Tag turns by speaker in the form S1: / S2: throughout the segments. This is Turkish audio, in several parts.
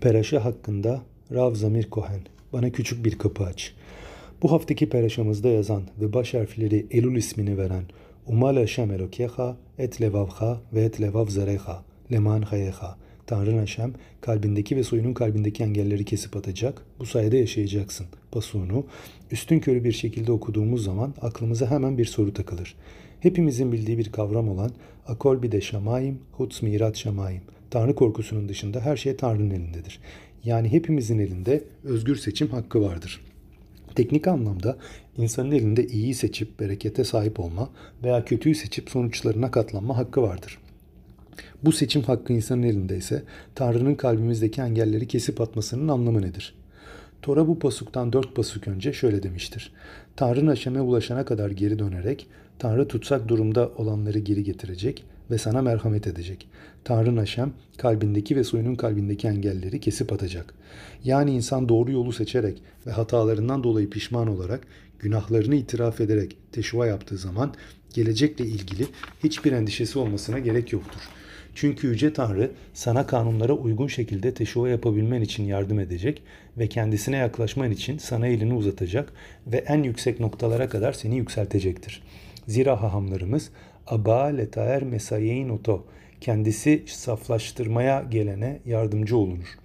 S1: Peraşa hakkında Rav Zamir Cohen. Bana küçük bir kapı aç. Bu haftaki peraşamızda yazan ve baş harfleri Elul ismini veren Umal Hashem Elokecha et levavcha ve et levav zarecha leman hayecha. Tanrın Haşem kalbindeki ve soyunun kalbindeki engelleri kesip atacak. Bu sayede yaşayacaksın. Pasuğunu üstün körü bir şekilde okuduğumuz zaman aklımıza hemen bir soru takılır. Hepimizin bildiği bir kavram olan akol bir de şamayim, huts mirat şamayim. Tanrı korkusunun dışında her şey Tanrı'nın elindedir. Yani hepimizin elinde özgür seçim hakkı vardır. Teknik anlamda insanın elinde iyiyi seçip berekete sahip olma veya kötüyü seçip sonuçlarına katlanma hakkı vardır. Bu seçim hakkı insanın elinde ise Tanrı'nın kalbimizdeki engelleri kesip atmasının anlamı nedir? Tora bu pasuktan dört pasuk önce şöyle demiştir. Tanrı Haşem'e ulaşana kadar geri dönerek Tanrı tutsak durumda olanları geri getirecek ve sana merhamet edecek. Tanrı Haşem kalbindeki ve soyunun kalbindeki engelleri kesip atacak. Yani insan doğru yolu seçerek ve hatalarından dolayı pişman olarak günahlarını itiraf ederek teşva yaptığı zaman gelecekle ilgili hiçbir endişesi olmasına gerek yoktur. Çünkü Yüce Tanrı sana kanunlara uygun şekilde teşhua yapabilmen için yardım edecek ve kendisine yaklaşman için sana elini uzatacak ve en yüksek noktalara kadar seni yükseltecektir. Zira hahamlarımız Aba letaer mesayein oto kendisi saflaştırmaya gelene yardımcı olunur.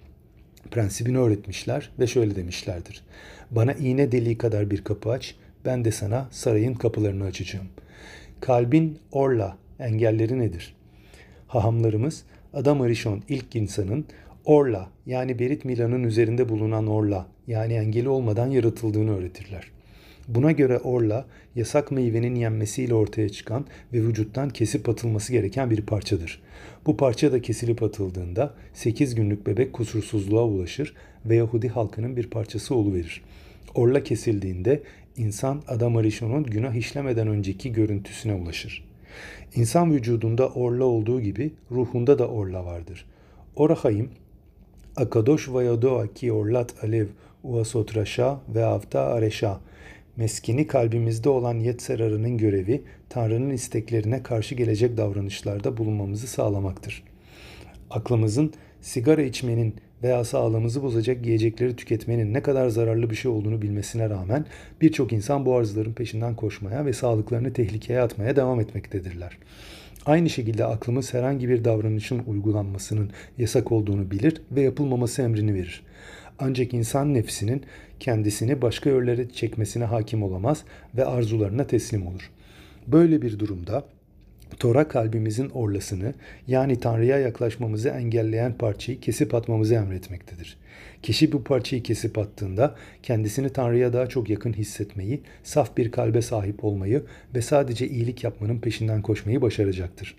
S1: Prensibini öğretmişler ve şöyle demişlerdir. Bana iğne deliği kadar bir kapı aç, ben de sana sarayın kapılarını açacağım. Kalbin orla engelleri nedir? Hahamlarımız Adam Arishon ilk insanın Orla yani Berit Milan'ın üzerinde bulunan Orla yani engeli olmadan yaratıldığını öğretirler. Buna göre Orla yasak meyvenin yenmesiyle ortaya çıkan ve vücuttan kesip atılması gereken bir parçadır. Bu parça da kesilip atıldığında 8 günlük bebek kusursuzluğa ulaşır ve Yahudi halkının bir parçası oluverir. Orla kesildiğinde insan Adam Arishon'un günah işlemeden önceki görüntüsüne ulaşır. İnsan vücudunda orla olduğu gibi ruhunda da orla vardır. Orahayim, Akadosh vayadoa ki orlat alev uasotraşa ve avta areşa. Meskini kalbimizde olan Yetserarı'nın görevi Tanrı'nın isteklerine karşı gelecek davranışlarda bulunmamızı sağlamaktır. Aklımızın sigara içmenin veya sağlığımızı bozacak yiyecekleri tüketmenin ne kadar zararlı bir şey olduğunu bilmesine rağmen birçok insan bu arzuların peşinden koşmaya ve sağlıklarını tehlikeye atmaya devam etmektedirler. Aynı şekilde aklımız herhangi bir davranışın uygulanmasının yasak olduğunu bilir ve yapılmaması emrini verir. Ancak insan nefsinin kendisini başka yönlere çekmesine hakim olamaz ve arzularına teslim olur. Böyle bir durumda Tora kalbimizin orlasını yani Tanrı'ya yaklaşmamızı engelleyen parçayı kesip atmamızı emretmektedir. Kişi bu parçayı kesip attığında kendisini Tanrı'ya daha çok yakın hissetmeyi, saf bir kalbe sahip olmayı ve sadece iyilik yapmanın peşinden koşmayı başaracaktır.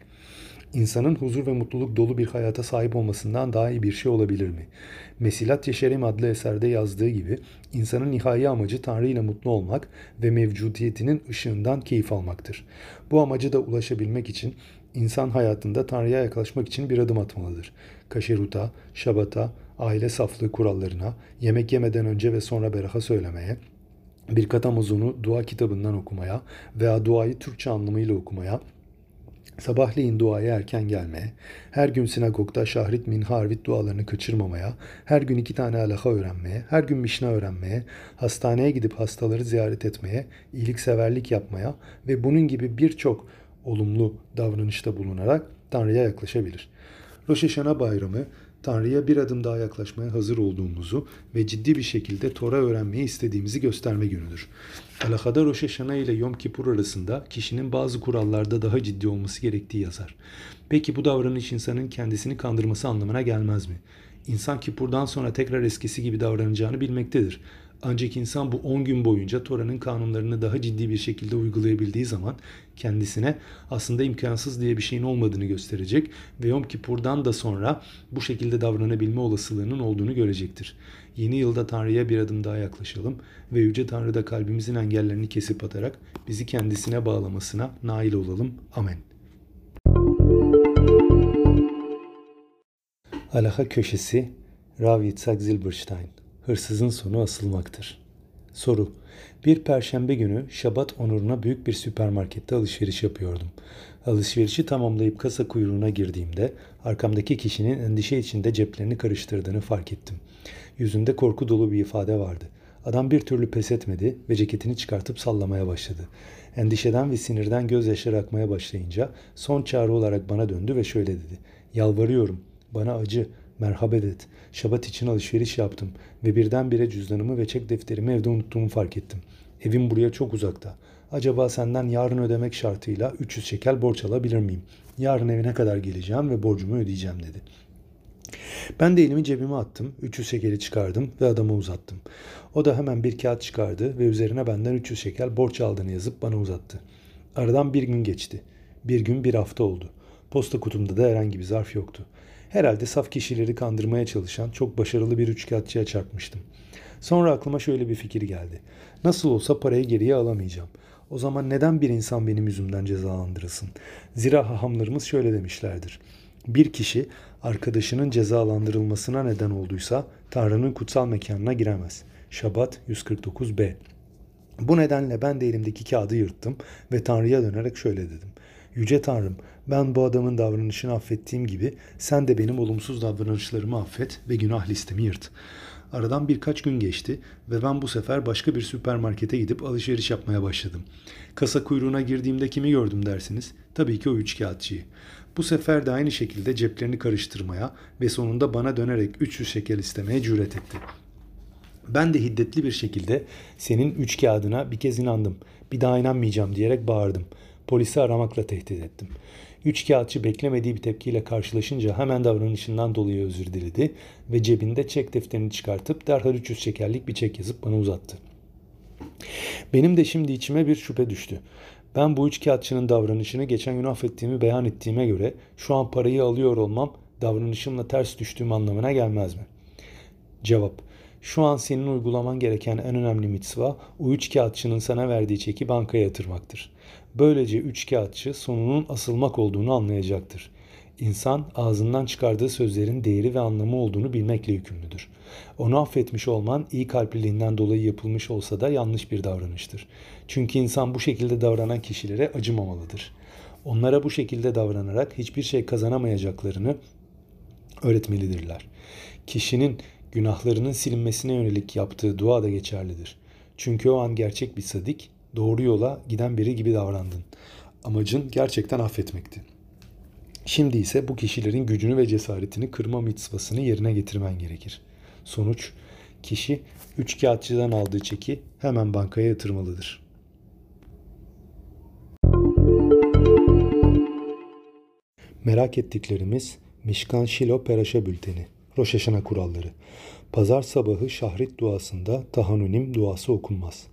S1: İnsanın huzur ve mutluluk dolu bir hayata sahip olmasından daha iyi bir şey olabilir mi? Mesilat Yeşerim adlı eserde yazdığı gibi insanın nihai amacı Tanrı ile mutlu olmak ve mevcudiyetinin ışığından keyif almaktır. Bu amaca da ulaşabilmek için insan hayatında Tanrı'ya yaklaşmak için bir adım atmalıdır. Kaşeruta, şabata, aile saflığı kurallarına, yemek yemeden önce ve sonra beraha söylemeye, bir katamuzunu dua kitabından okumaya veya duayı Türkçe anlamıyla okumaya, Sabahleyin duaya erken gelmeye, her gün sinagogda şahrit min harvit dualarını kaçırmamaya, her gün iki tane alaha öğrenmeye, her gün mişna öğrenmeye, hastaneye gidip hastaları ziyaret etmeye, iyilikseverlik yapmaya ve bunun gibi birçok olumlu davranışta bulunarak Tanrı'ya yaklaşabilir. Rosh bayramı Tanrı'ya bir adım daha yaklaşmaya hazır olduğumuzu ve ciddi bir şekilde Tora öğrenmeyi istediğimizi gösterme günüdür. Alakada Rosh Hashanah ile Yom Kippur arasında kişinin bazı kurallarda daha ciddi olması gerektiği yazar. Peki bu davranış insanın kendisini kandırması anlamına gelmez mi? İnsan Kippur'dan sonra tekrar eskisi gibi davranacağını bilmektedir. Ancak insan bu 10 gün boyunca Tora'nın kanunlarını daha ciddi bir şekilde uygulayabildiği zaman kendisine aslında imkansız diye bir şeyin olmadığını gösterecek ve Yom Kippur'dan da sonra bu şekilde davranabilme olasılığının olduğunu görecektir. Yeni yılda Tanrı'ya bir adım daha yaklaşalım ve Yüce Tanrı da kalbimizin engellerini kesip atarak bizi kendisine bağlamasına nail olalım. Amen. Alaha Köşesi Rav Yitzhak Zilberstein Hırsızın sonu asılmaktır. Soru. Bir perşembe günü Şabat onuruna büyük bir süpermarkette alışveriş yapıyordum. Alışverişi tamamlayıp kasa kuyruğuna girdiğimde arkamdaki kişinin endişe içinde ceplerini karıştırdığını fark ettim. Yüzünde korku dolu bir ifade vardı. Adam bir türlü pes etmedi ve ceketini çıkartıp sallamaya başladı. Endişeden ve sinirden gözyaşları akmaya başlayınca son çağrı olarak bana döndü ve şöyle dedi. Yalvarıyorum, bana acı, merhamet et. Şabat için alışveriş yaptım ve birdenbire cüzdanımı ve çek defterimi evde unuttuğumu fark ettim. Evim buraya çok uzakta. Acaba senden yarın ödemek şartıyla 300 şekel borç alabilir miyim? Yarın evine kadar geleceğim ve borcumu ödeyeceğim dedi. Ben de elimi cebime attım, 300 şekeri çıkardım ve adama uzattım. O da hemen bir kağıt çıkardı ve üzerine benden 300 şekel borç aldığını yazıp bana uzattı. Aradan bir gün geçti. Bir gün bir hafta oldu. Posta kutumda da herhangi bir zarf yoktu. Herhalde saf kişileri kandırmaya çalışan çok başarılı bir üçkağıtçıya çarpmıştım. Sonra aklıma şöyle bir fikir geldi. Nasıl olsa parayı geriye alamayacağım. O zaman neden bir insan benim yüzümden cezalandırılsın? Zira hahamlarımız şöyle demişlerdir. Bir kişi arkadaşının cezalandırılmasına neden olduysa Tanrı'nın kutsal mekanına giremez. Şabat 149b Bu nedenle ben de elimdeki kağıdı yırttım ve Tanrı'ya dönerek şöyle dedim. Yüce Tanrım, ben bu adamın davranışını affettiğim gibi sen de benim olumsuz davranışlarımı affet ve günah listemi yırt. Aradan birkaç gün geçti ve ben bu sefer başka bir süpermarkete gidip alışveriş yapmaya başladım. Kasa kuyruğuna girdiğimde kimi gördüm dersiniz? Tabii ki o üç kağıtçıyı. Bu sefer de aynı şekilde ceplerini karıştırmaya ve sonunda bana dönerek 300 şekel istemeye cüret etti. Ben de hiddetli bir şekilde senin üç kağıdına bir kez inandım. Bir daha inanmayacağım diyerek bağırdım. Polisi aramakla tehdit ettim. Üç kağıtçı beklemediği bir tepkiyle karşılaşınca hemen davranışından dolayı özür diledi ve cebinde çek defterini çıkartıp derhal 300 şekerlik bir çek yazıp bana uzattı. Benim de şimdi içime bir şüphe düştü. Ben bu üç kağıtçının davranışını geçen gün affettiğimi beyan ettiğime göre şu an parayı alıyor olmam davranışımla ters düştüğüm anlamına gelmez mi? Cevap. Şu an senin uygulaman gereken en önemli mitzva o üç kağıtçının sana verdiği çeki bankaya yatırmaktır. Böylece üç kağıtçı sonunun asılmak olduğunu anlayacaktır. İnsan ağzından çıkardığı sözlerin değeri ve anlamı olduğunu bilmekle yükümlüdür. Onu affetmiş olman iyi kalpliliğinden dolayı yapılmış olsa da yanlış bir davranıştır. Çünkü insan bu şekilde davranan kişilere acımamalıdır. Onlara bu şekilde davranarak hiçbir şey kazanamayacaklarını öğretmelidirler. Kişinin günahlarının silinmesine yönelik yaptığı dua da geçerlidir. Çünkü o an gerçek bir sadik, doğru yola giden biri gibi davrandın. Amacın gerçekten affetmekti. Şimdi ise bu kişilerin gücünü ve cesaretini kırma mitzvasını yerine getirmen gerekir. Sonuç, kişi üç kağıtçıdan aldığı çeki hemen bankaya yatırmalıdır. Merak ettiklerimiz Mişkan Şilo Peraşa Bülteni Roş kuralları. Pazar sabahı şahrit duasında tahanunim duası okunmaz.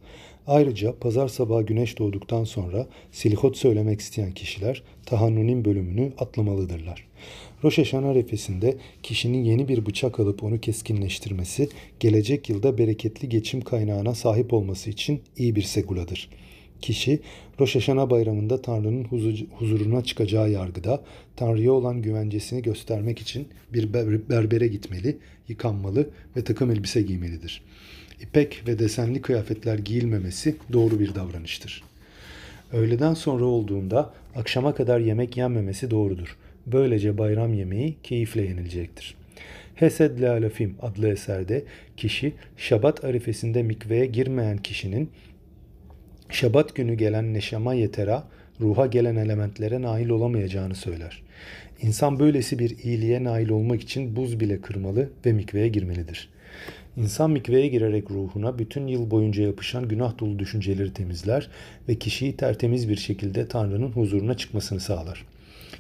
S1: Ayrıca pazar sabahı güneş doğduktan sonra silihot söylemek isteyen kişiler tahannunin bölümünü atlamalıdırlar. Roşeşan arefesinde kişinin yeni bir bıçak alıp onu keskinleştirmesi, gelecek yılda bereketli geçim kaynağına sahip olması için iyi bir seguladır. Kişi Roşeşana bayramında Tanrı'nın huzuruna çıkacağı yargıda Tanrı'ya olan güvencesini göstermek için bir berbere gitmeli, yıkanmalı ve takım elbise giymelidir.'' İpek ve desenli kıyafetler giyilmemesi doğru bir davranıştır. Öğleden sonra olduğunda akşama kadar yemek yenmemesi doğrudur. Böylece bayram yemeği keyifle yenilecektir. Hesed le Alafim adlı eserde kişi Şabat arifesinde mikveye girmeyen kişinin Şabat günü gelen neşama yetera, ruha gelen elementlere nail olamayacağını söyler. İnsan böylesi bir iyiliğe nail olmak için buz bile kırmalı ve mikveye girmelidir.'' İnsan mikveye girerek ruhuna bütün yıl boyunca yapışan günah dolu düşünceleri temizler ve kişiyi tertemiz bir şekilde Tanrı'nın huzuruna çıkmasını sağlar.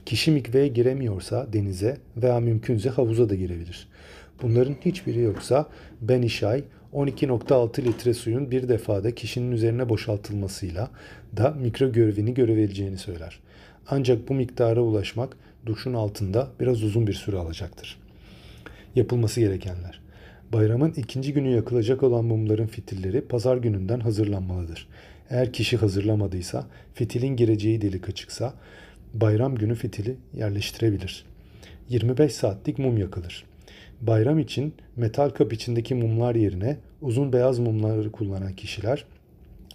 S1: Kişi mikveye giremiyorsa denize veya mümkünse havuza da girebilir. Bunların hiçbiri yoksa Ben İşay 12.6 litre suyun bir defada kişinin üzerine boşaltılmasıyla da mikro görevini görebileceğini söyler. Ancak bu miktara ulaşmak duşun altında biraz uzun bir süre alacaktır. Yapılması gerekenler Bayramın ikinci günü yakılacak olan mumların fitilleri pazar gününden hazırlanmalıdır. Eğer kişi hazırlamadıysa, fitilin gireceği delik açıksa, bayram günü fitili yerleştirebilir. 25 saatlik mum yakılır. Bayram için metal kap içindeki mumlar yerine uzun beyaz mumları kullanan kişiler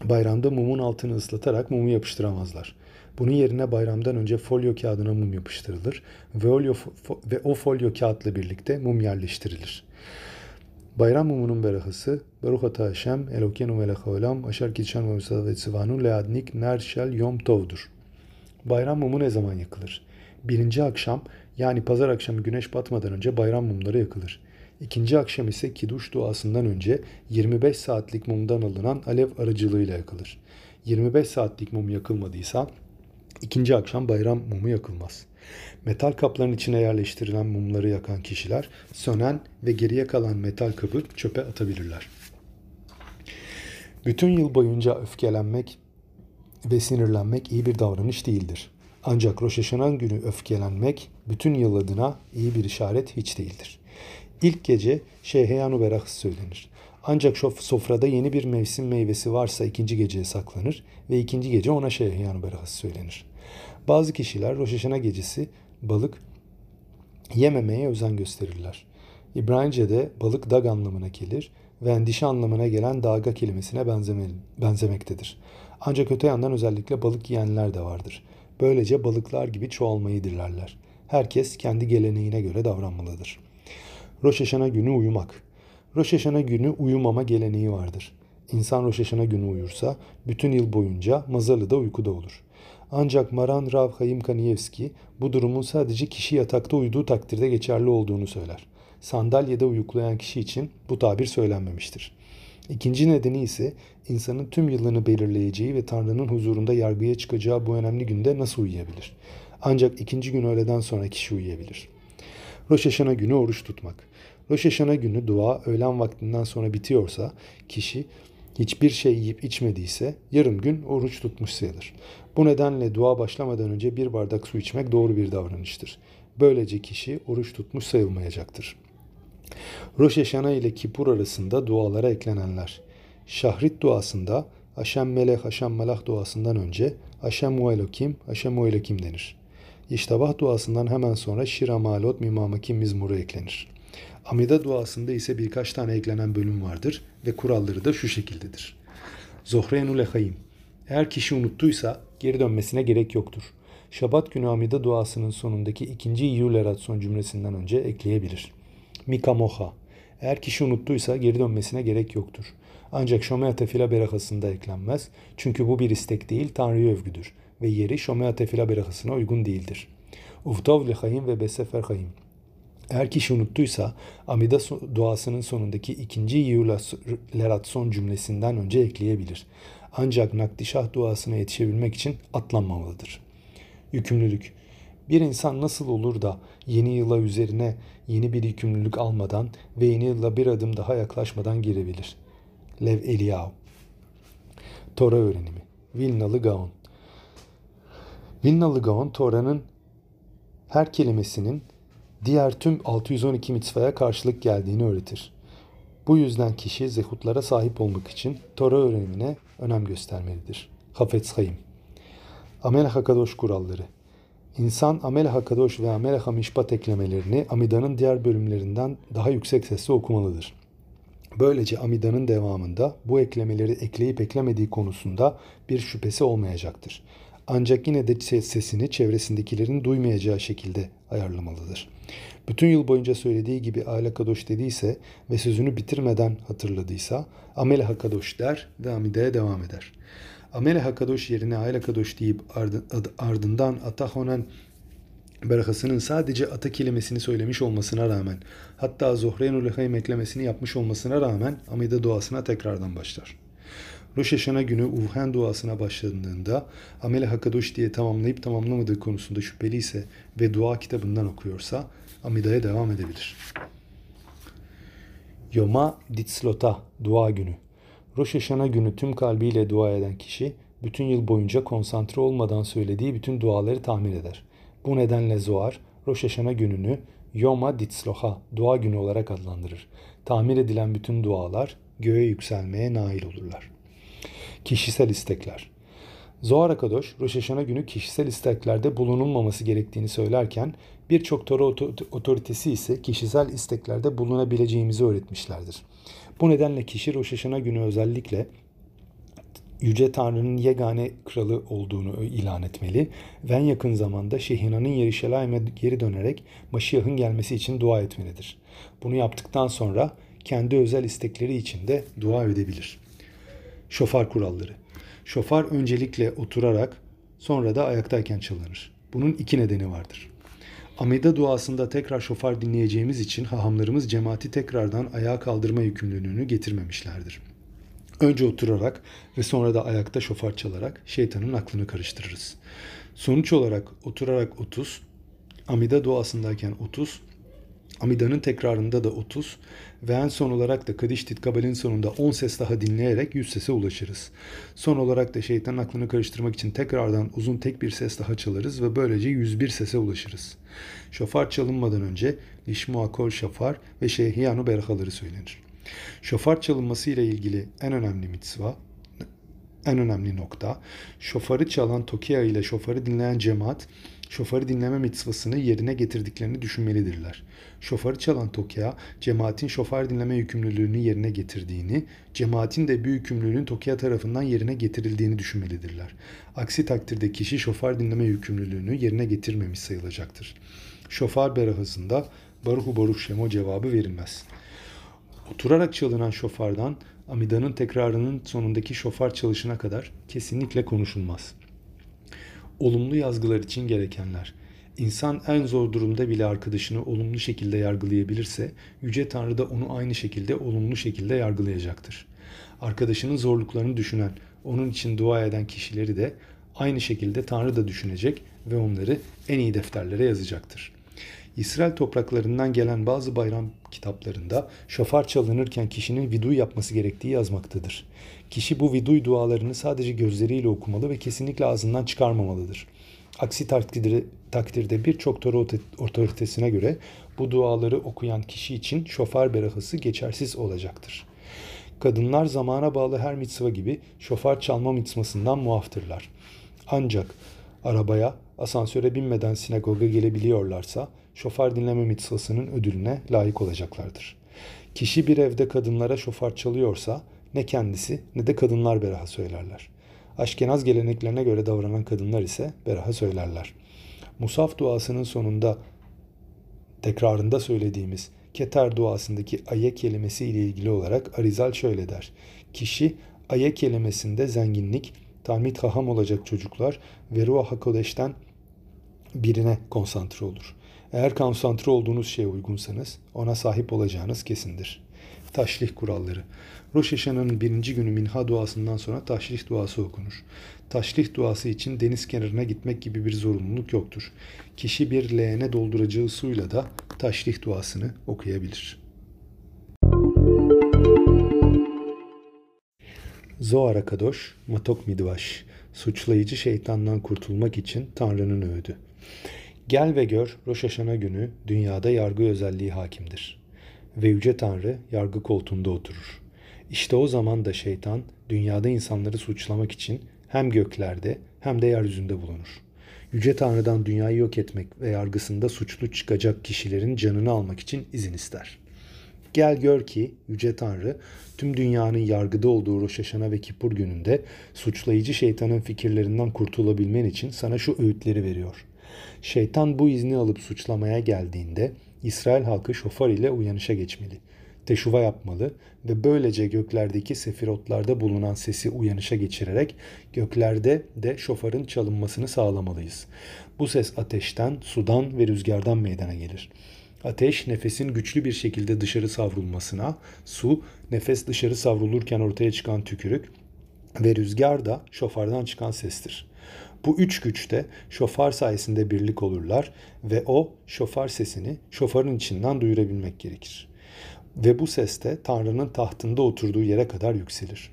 S1: bayramda mumun altını ıslatarak mumu yapıştıramazlar. Bunun yerine bayramdan önce folyo kağıdına mum yapıştırılır ve, o folyo kağıtla birlikte mum yerleştirilir. Bayram mumunun berekası Baruch ata Hashem Elokenu melech olam aşer kitşan ve müsavet leadnik ner yom tovdur. Bayram mumu ne zaman yakılır? Birinci akşam yani pazar akşamı güneş batmadan önce bayram mumları yakılır. İkinci akşam ise kiduş duasından önce 25 saatlik mumdan alınan alev aracılığıyla yakılır. 25 saatlik mum yakılmadıysa ikinci akşam bayram mumu yakılmaz. Metal kapların içine yerleştirilen mumları yakan kişiler sönen ve geriye kalan metal kabı çöpe atabilirler. Bütün yıl boyunca öfkelenmek ve sinirlenmek iyi bir davranış değildir. Ancak Roş Hashanah günü öfkelenmek bütün yıl adına iyi bir işaret hiç değildir. İlk gece Şeyheyanu Berahs söylenir. Ancak sofrada yeni bir mevsim meyvesi varsa ikinci geceye saklanır ve ikinci gece ona Şeyheyanu Berahs söylenir. Bazı kişiler Roş Hashanah gecesi balık yememeye özen gösterirler. İbranice'de balık dag anlamına gelir ve endişe anlamına gelen daga kelimesine benzeme, benzemektedir. Ancak öte yandan özellikle balık yiyenler de vardır. Böylece balıklar gibi çoğalmayı dilerler. Herkes kendi geleneğine göre davranmalıdır. Roş günü uyumak. Roş günü uyumama geleneği vardır. İnsan Roş günü uyursa bütün yıl boyunca mazalı da uykuda olur. Ancak Maran Rav Hayim Kaniyevski bu durumun sadece kişi yatakta uyuduğu takdirde geçerli olduğunu söyler. Sandalyede uyuklayan kişi için bu tabir söylenmemiştir. İkinci nedeni ise insanın tüm yılını belirleyeceği ve Tanrı'nın huzurunda yargıya çıkacağı bu önemli günde nasıl uyuyabilir? Ancak ikinci gün öğleden sonra kişi uyuyabilir. Roş Hashanah günü oruç tutmak. Roş Hashanah günü dua öğlen vaktinden sonra bitiyorsa kişi hiçbir şey yiyip içmediyse yarım gün oruç tutmuş sayılır. Bu nedenle dua başlamadan önce bir bardak su içmek doğru bir davranıştır. Böylece kişi oruç tutmuş sayılmayacaktır. Roş Hashanah ile Kipur arasında dualara eklenenler. Şahrit duasında Haşem Melek Haşem Malach duasından önce Haşem Muelokim Haşem Muelokim denir. İştabah duasından hemen sonra Şira Malot Mimamakim Mizmur'u eklenir. Amida duasında ise birkaç tane eklenen bölüm vardır ve kuralları da şu şekildedir. Zohrenu lehayim. Eğer kişi unuttuysa geri dönmesine gerek yoktur. Şabat günü Amida duasının sonundaki ikinci Yulerat son cümlesinden önce ekleyebilir. Mikamoha. Eğer kişi unuttuysa geri dönmesine gerek yoktur. Ancak Şomea Tefila berakasında eklenmez. Çünkü bu bir istek değil, Tanrı'ya övgüdür. Ve yeri Şomea Tefila berakasına uygun değildir. Uftov lehayim ve besefer hayim. Eğer kişi unuttuysa Amida duasının sonundaki ikinci Yulerat son cümlesinden önce ekleyebilir. Ancak Nakdişah duasına yetişebilmek için atlanmamalıdır. Yükümlülük bir insan nasıl olur da yeni yıla üzerine yeni bir yükümlülük almadan ve yeni yıla bir adım daha yaklaşmadan girebilir? Lev Eliyahu Tora öğrenimi Vilnalı Gaon Vilnalı Gaon Tora'nın her kelimesinin diğer tüm 612 mitzvaya karşılık geldiğini öğretir. Bu yüzden kişi zehutlara sahip olmak için Tora öğrenimine önem göstermelidir. Hafetz Hayim Amel Hakadosh kuralları İnsan Amel Hakadosh ve Amel Hamişpat eklemelerini Amida'nın diğer bölümlerinden daha yüksek sesle okumalıdır. Böylece Amida'nın devamında bu eklemeleri ekleyip eklemediği konusunda bir şüphesi olmayacaktır. Ancak yine de sesini çevresindekilerin duymayacağı şekilde ayarlamalıdır. Bütün yıl boyunca söylediği gibi Ala Kadosh dediyse ve sözünü bitirmeden hatırladıysa Amel Hakadosh der ve Amide'ye devam eder. Amele Hakadosh yerine Ayla Kadosh deyip ardından Atahonen berakasının sadece ata kelimesini söylemiş olmasına rağmen hatta Zohrenul Lehayim eklemesini yapmış olmasına rağmen Amida duasına tekrardan başlar. Rosh Hashanah günü Uhen duasına başladığında Amele Hakadosh diye tamamlayıp tamamlamadığı konusunda şüpheli ise ve dua kitabından okuyorsa Amida'ya devam edebilir. Yoma Ditslota Dua Günü Roş Hashanah günü tüm kalbiyle dua eden kişi bütün yıl boyunca konsantre olmadan söylediği bütün duaları tahmin eder. Bu nedenle Zohar, Roş Hashanah gününü Yoma Ditzloha, dua günü olarak adlandırır. Tahmin edilen bütün dualar göğe yükselmeye nail olurlar. Kişisel istekler Zohar Akadosh, Roş Hashanah günü kişisel isteklerde bulunulmaması gerektiğini söylerken Birçok Toro otoritesi ise kişisel isteklerde bulunabileceğimizi öğretmişlerdir. Bu nedenle kişi Roş Hashanah günü özellikle Yüce Tanrı'nın yegane kralı olduğunu ilan etmeli ve en yakın zamanda Şehina'nın Yerişalayim'e geri dönerek Maşiyah'ın gelmesi için dua etmelidir. Bunu yaptıktan sonra kendi özel istekleri için de dua edebilir. Şofar kuralları. Şofar öncelikle oturarak sonra da ayaktayken çalınır. Bunun iki nedeni vardır. Amida duasında tekrar şofar dinleyeceğimiz için hahamlarımız cemaati tekrardan ayağa kaldırma yükümlülüğünü getirmemişlerdir. Önce oturarak ve sonra da ayakta şofar çalarak şeytanın aklını karıştırırız. Sonuç olarak oturarak 30, Amida duasındayken 30, Amida'nın tekrarında da 30 ve en son olarak da Kadiş Titkabal'in sonunda 10 ses daha dinleyerek 100 sese ulaşırız. Son olarak da şeytanın aklını karıştırmak için tekrardan uzun tek bir ses daha çalarız ve böylece 101 sese ulaşırız. Şofar çalınmadan önce Lişmuakol Şafar ve Şeyhiyanu Berhaları söylenir. Şofar çalınması ile ilgili en önemli mitzva, en önemli nokta, şofarı çalan Tokia ile şofarı dinleyen cemaat, şofarı dinleme mitzvasını yerine getirdiklerini düşünmelidirler. Şofarı çalan Tokia, cemaatin şofar dinleme yükümlülüğünü yerine getirdiğini, cemaatin de bu yükümlülüğün Tokia tarafından yerine getirildiğini düşünmelidirler. Aksi takdirde kişi şofar dinleme yükümlülüğünü yerine getirmemiş sayılacaktır. Şofar berahısında Baruhu Baruch Şemo cevabı verilmez. Oturarak çalınan şofardan Amida'nın tekrarının sonundaki şofar çalışına kadar kesinlikle konuşulmaz. Olumlu yazgılar için gerekenler. İnsan en zor durumda bile arkadaşını olumlu şekilde yargılayabilirse, Yüce Tanrı da onu aynı şekilde olumlu şekilde yargılayacaktır. Arkadaşının zorluklarını düşünen, onun için dua eden kişileri de aynı şekilde Tanrı da düşünecek ve onları en iyi defterlere yazacaktır. İsrail topraklarından gelen bazı bayram kitaplarında şofar çalınırken kişinin viduy yapması gerektiği yazmaktadır. Kişi bu viduy dualarını sadece gözleriyle okumalı ve kesinlikle ağzından çıkarmamalıdır. Aksi takdirde, takdirde birçok Tora otoritesine göre bu duaları okuyan kişi için şofar berahası geçersiz olacaktır. Kadınlar zamana bağlı her mitzva gibi şofar çalma mitzvasından muaftırlar. Ancak arabaya, asansöre binmeden sinagoga gelebiliyorlarsa şofar dinleme mitzvasının ödülüne layık olacaklardır. Kişi bir evde kadınlara şofar çalıyorsa ne kendisi ne de kadınlar beraha söylerler. Aşkenaz geleneklerine göre davranan kadınlar ise beraha söylerler. Musaf duasının sonunda tekrarında söylediğimiz Keter duasındaki aye kelimesi ile ilgili olarak Arizal şöyle der. Kişi aye kelimesinde zenginlik, talmid haham olacak çocuklar ve ruah hakodeşten birine konsantre olur. Eğer konsantre olduğunuz şeye uygunsanız ona sahip olacağınız kesindir. Taşlih kuralları. Roş Hashanah'ın birinci günü minha duasından sonra taşlih duası okunur. Taşlih duası için deniz kenarına gitmek gibi bir zorunluluk yoktur. Kişi bir leğene dolduracağı suyla da taşlih duasını okuyabilir. Zohar Kadosh, Matok Midvaş, suçlayıcı şeytandan kurtulmak için Tanrı'nın öğüdü. Gel ve gör Roş Hashanah günü dünyada yargı özelliği hakimdir. Ve Yüce Tanrı yargı koltuğunda oturur. İşte o zaman da şeytan dünyada insanları suçlamak için hem göklerde hem de yeryüzünde bulunur. Yüce Tanrı'dan dünyayı yok etmek ve yargısında suçlu çıkacak kişilerin canını almak için izin ister. Gel gör ki Yüce Tanrı tüm dünyanın yargıda olduğu Roş Hashanah ve Kipur gününde suçlayıcı şeytanın fikirlerinden kurtulabilmen için sana şu öğütleri veriyor. Şeytan bu izni alıp suçlamaya geldiğinde İsrail halkı şofar ile uyanışa geçmeli. Teşuva yapmalı ve böylece göklerdeki sefirotlarda bulunan sesi uyanışa geçirerek göklerde de şofarın çalınmasını sağlamalıyız. Bu ses ateşten, sudan ve rüzgardan meydana gelir. Ateş nefesin güçlü bir şekilde dışarı savrulmasına, su nefes dışarı savrulurken ortaya çıkan tükürük ve rüzgar da şofardan çıkan sestir. Bu üç güçte şofar sayesinde birlik olurlar ve o şofar sesini şofarın içinden duyurabilmek gerekir. Ve bu ses de Tanrı'nın tahtında oturduğu yere kadar yükselir.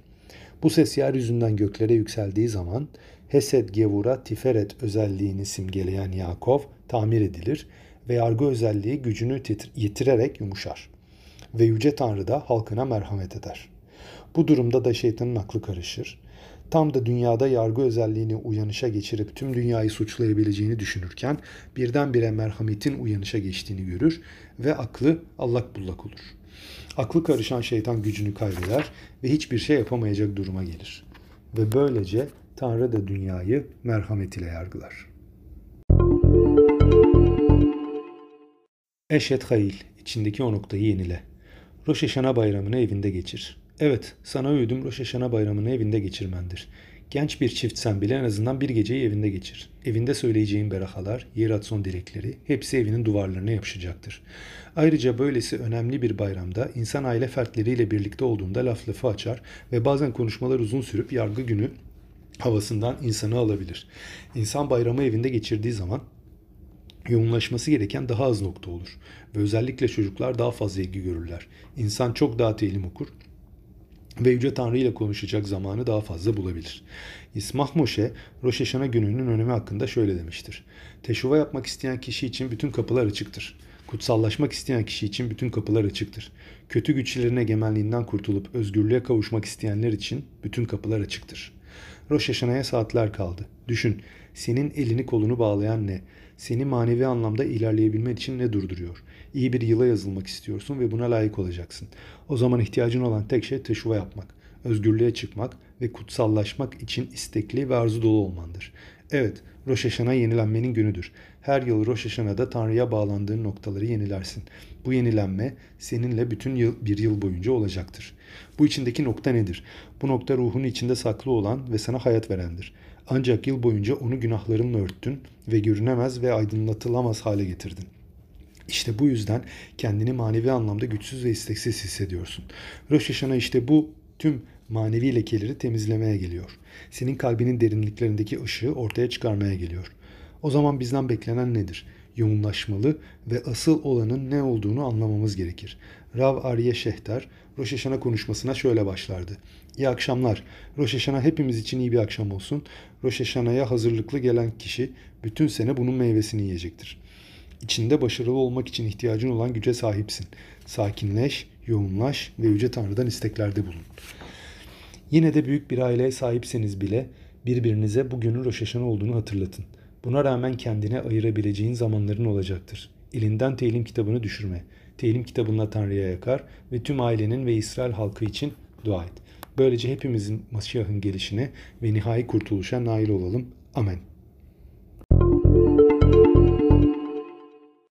S1: Bu ses yeryüzünden göklere yükseldiği zaman Hesed, Gevura, Tiferet özelliğini simgeleyen Yakov tamir edilir ve yargı özelliği gücünü yitirerek yumuşar. Ve Yüce Tanrı da halkına merhamet eder. Bu durumda da şeytanın aklı karışır Tam da dünyada yargı özelliğini uyanışa geçirip tüm dünyayı suçlayabileceğini düşünürken birdenbire merhametin uyanışa geçtiğini görür ve aklı allak bullak olur. Aklı karışan şeytan gücünü kaybeder ve hiçbir şey yapamayacak duruma gelir. Ve böylece Tanrı da dünyayı merhamet ile yargılar. Eşet Hayil, içindeki o noktayı yenile. Roş Hashanah bayramını evinde geçir. Evet, sana öğüdüm Roş Hashanah bayramını evinde geçirmendir. Genç bir çiftsen bile en azından bir geceyi evinde geçir. Evinde söyleyeceğin berahalar, yeratson dilekleri hepsi evinin duvarlarına yapışacaktır. Ayrıca böylesi önemli bir bayramda insan aile fertleriyle birlikte olduğunda laf lafı açar ve bazen konuşmalar uzun sürüp yargı günü havasından insanı alabilir. İnsan bayramı evinde geçirdiği zaman yoğunlaşması gereken daha az nokta olur. Ve özellikle çocuklar daha fazla ilgi görürler. İnsan çok daha telim okur ve Yüce Tanrı ile konuşacak zamanı daha fazla bulabilir. İsmah Moşe, Roş gününün önemi hakkında şöyle demiştir. Teşuva yapmak isteyen kişi için bütün kapılar açıktır. Kutsallaşmak isteyen kişi için bütün kapılar açıktır. Kötü güçlerin egemenliğinden kurtulup özgürlüğe kavuşmak isteyenler için bütün kapılar açıktır. Roş saatler kaldı. Düşün, senin elini kolunu bağlayan ne? Seni manevi anlamda ilerleyebilmen için ne durduruyor? İyi bir yıla yazılmak istiyorsun ve buna layık olacaksın. O zaman ihtiyacın olan tek şey teşuva yapmak, özgürlüğe çıkmak ve kutsallaşmak için istekli ve arzu dolu olmandır. Evet, Hashanah yenilenmenin günüdür. Her yıl Roş Hashanah'da Tanrı'ya bağlandığın noktaları yenilersin. Bu yenilenme seninle bütün yıl, bir yıl boyunca olacaktır. Bu içindeki nokta nedir? Bu nokta ruhun içinde saklı olan ve sana hayat verendir. Ancak yıl boyunca onu günahlarınla örttün ve görünemez ve aydınlatılamaz hale getirdin. İşte bu yüzden kendini manevi anlamda güçsüz ve isteksiz hissediyorsun. Rosh Hashanah işte bu tüm manevi lekeleri temizlemeye geliyor. Senin kalbinin derinliklerindeki ışığı ortaya çıkarmaya geliyor. O zaman bizden beklenen nedir? Yoğunlaşmalı ve asıl olanın ne olduğunu anlamamız gerekir. Rav Arye Şehter, Hashanah konuşmasına şöyle başlardı. İyi akşamlar. Hashanah hepimiz için iyi bir akşam olsun. Hashanah'a hazırlıklı gelen kişi bütün sene bunun meyvesini yiyecektir. İçinde başarılı olmak için ihtiyacın olan güce sahipsin. Sakinleş, yoğunlaş ve Yüce Tanrı'dan isteklerde bulun. Yine de büyük bir aileye sahipseniz bile birbirinize bugünün Hashanah olduğunu hatırlatın. Buna rağmen kendine ayırabileceğin zamanların olacaktır. Elinden Telim kitabını düşürme. Telim kitabınla Tanrı'ya yakar ve tüm ailenin ve İsrail halkı için dua et. Böylece hepimizin Masih'ın gelişine ve nihai kurtuluşa nail olalım. Amen.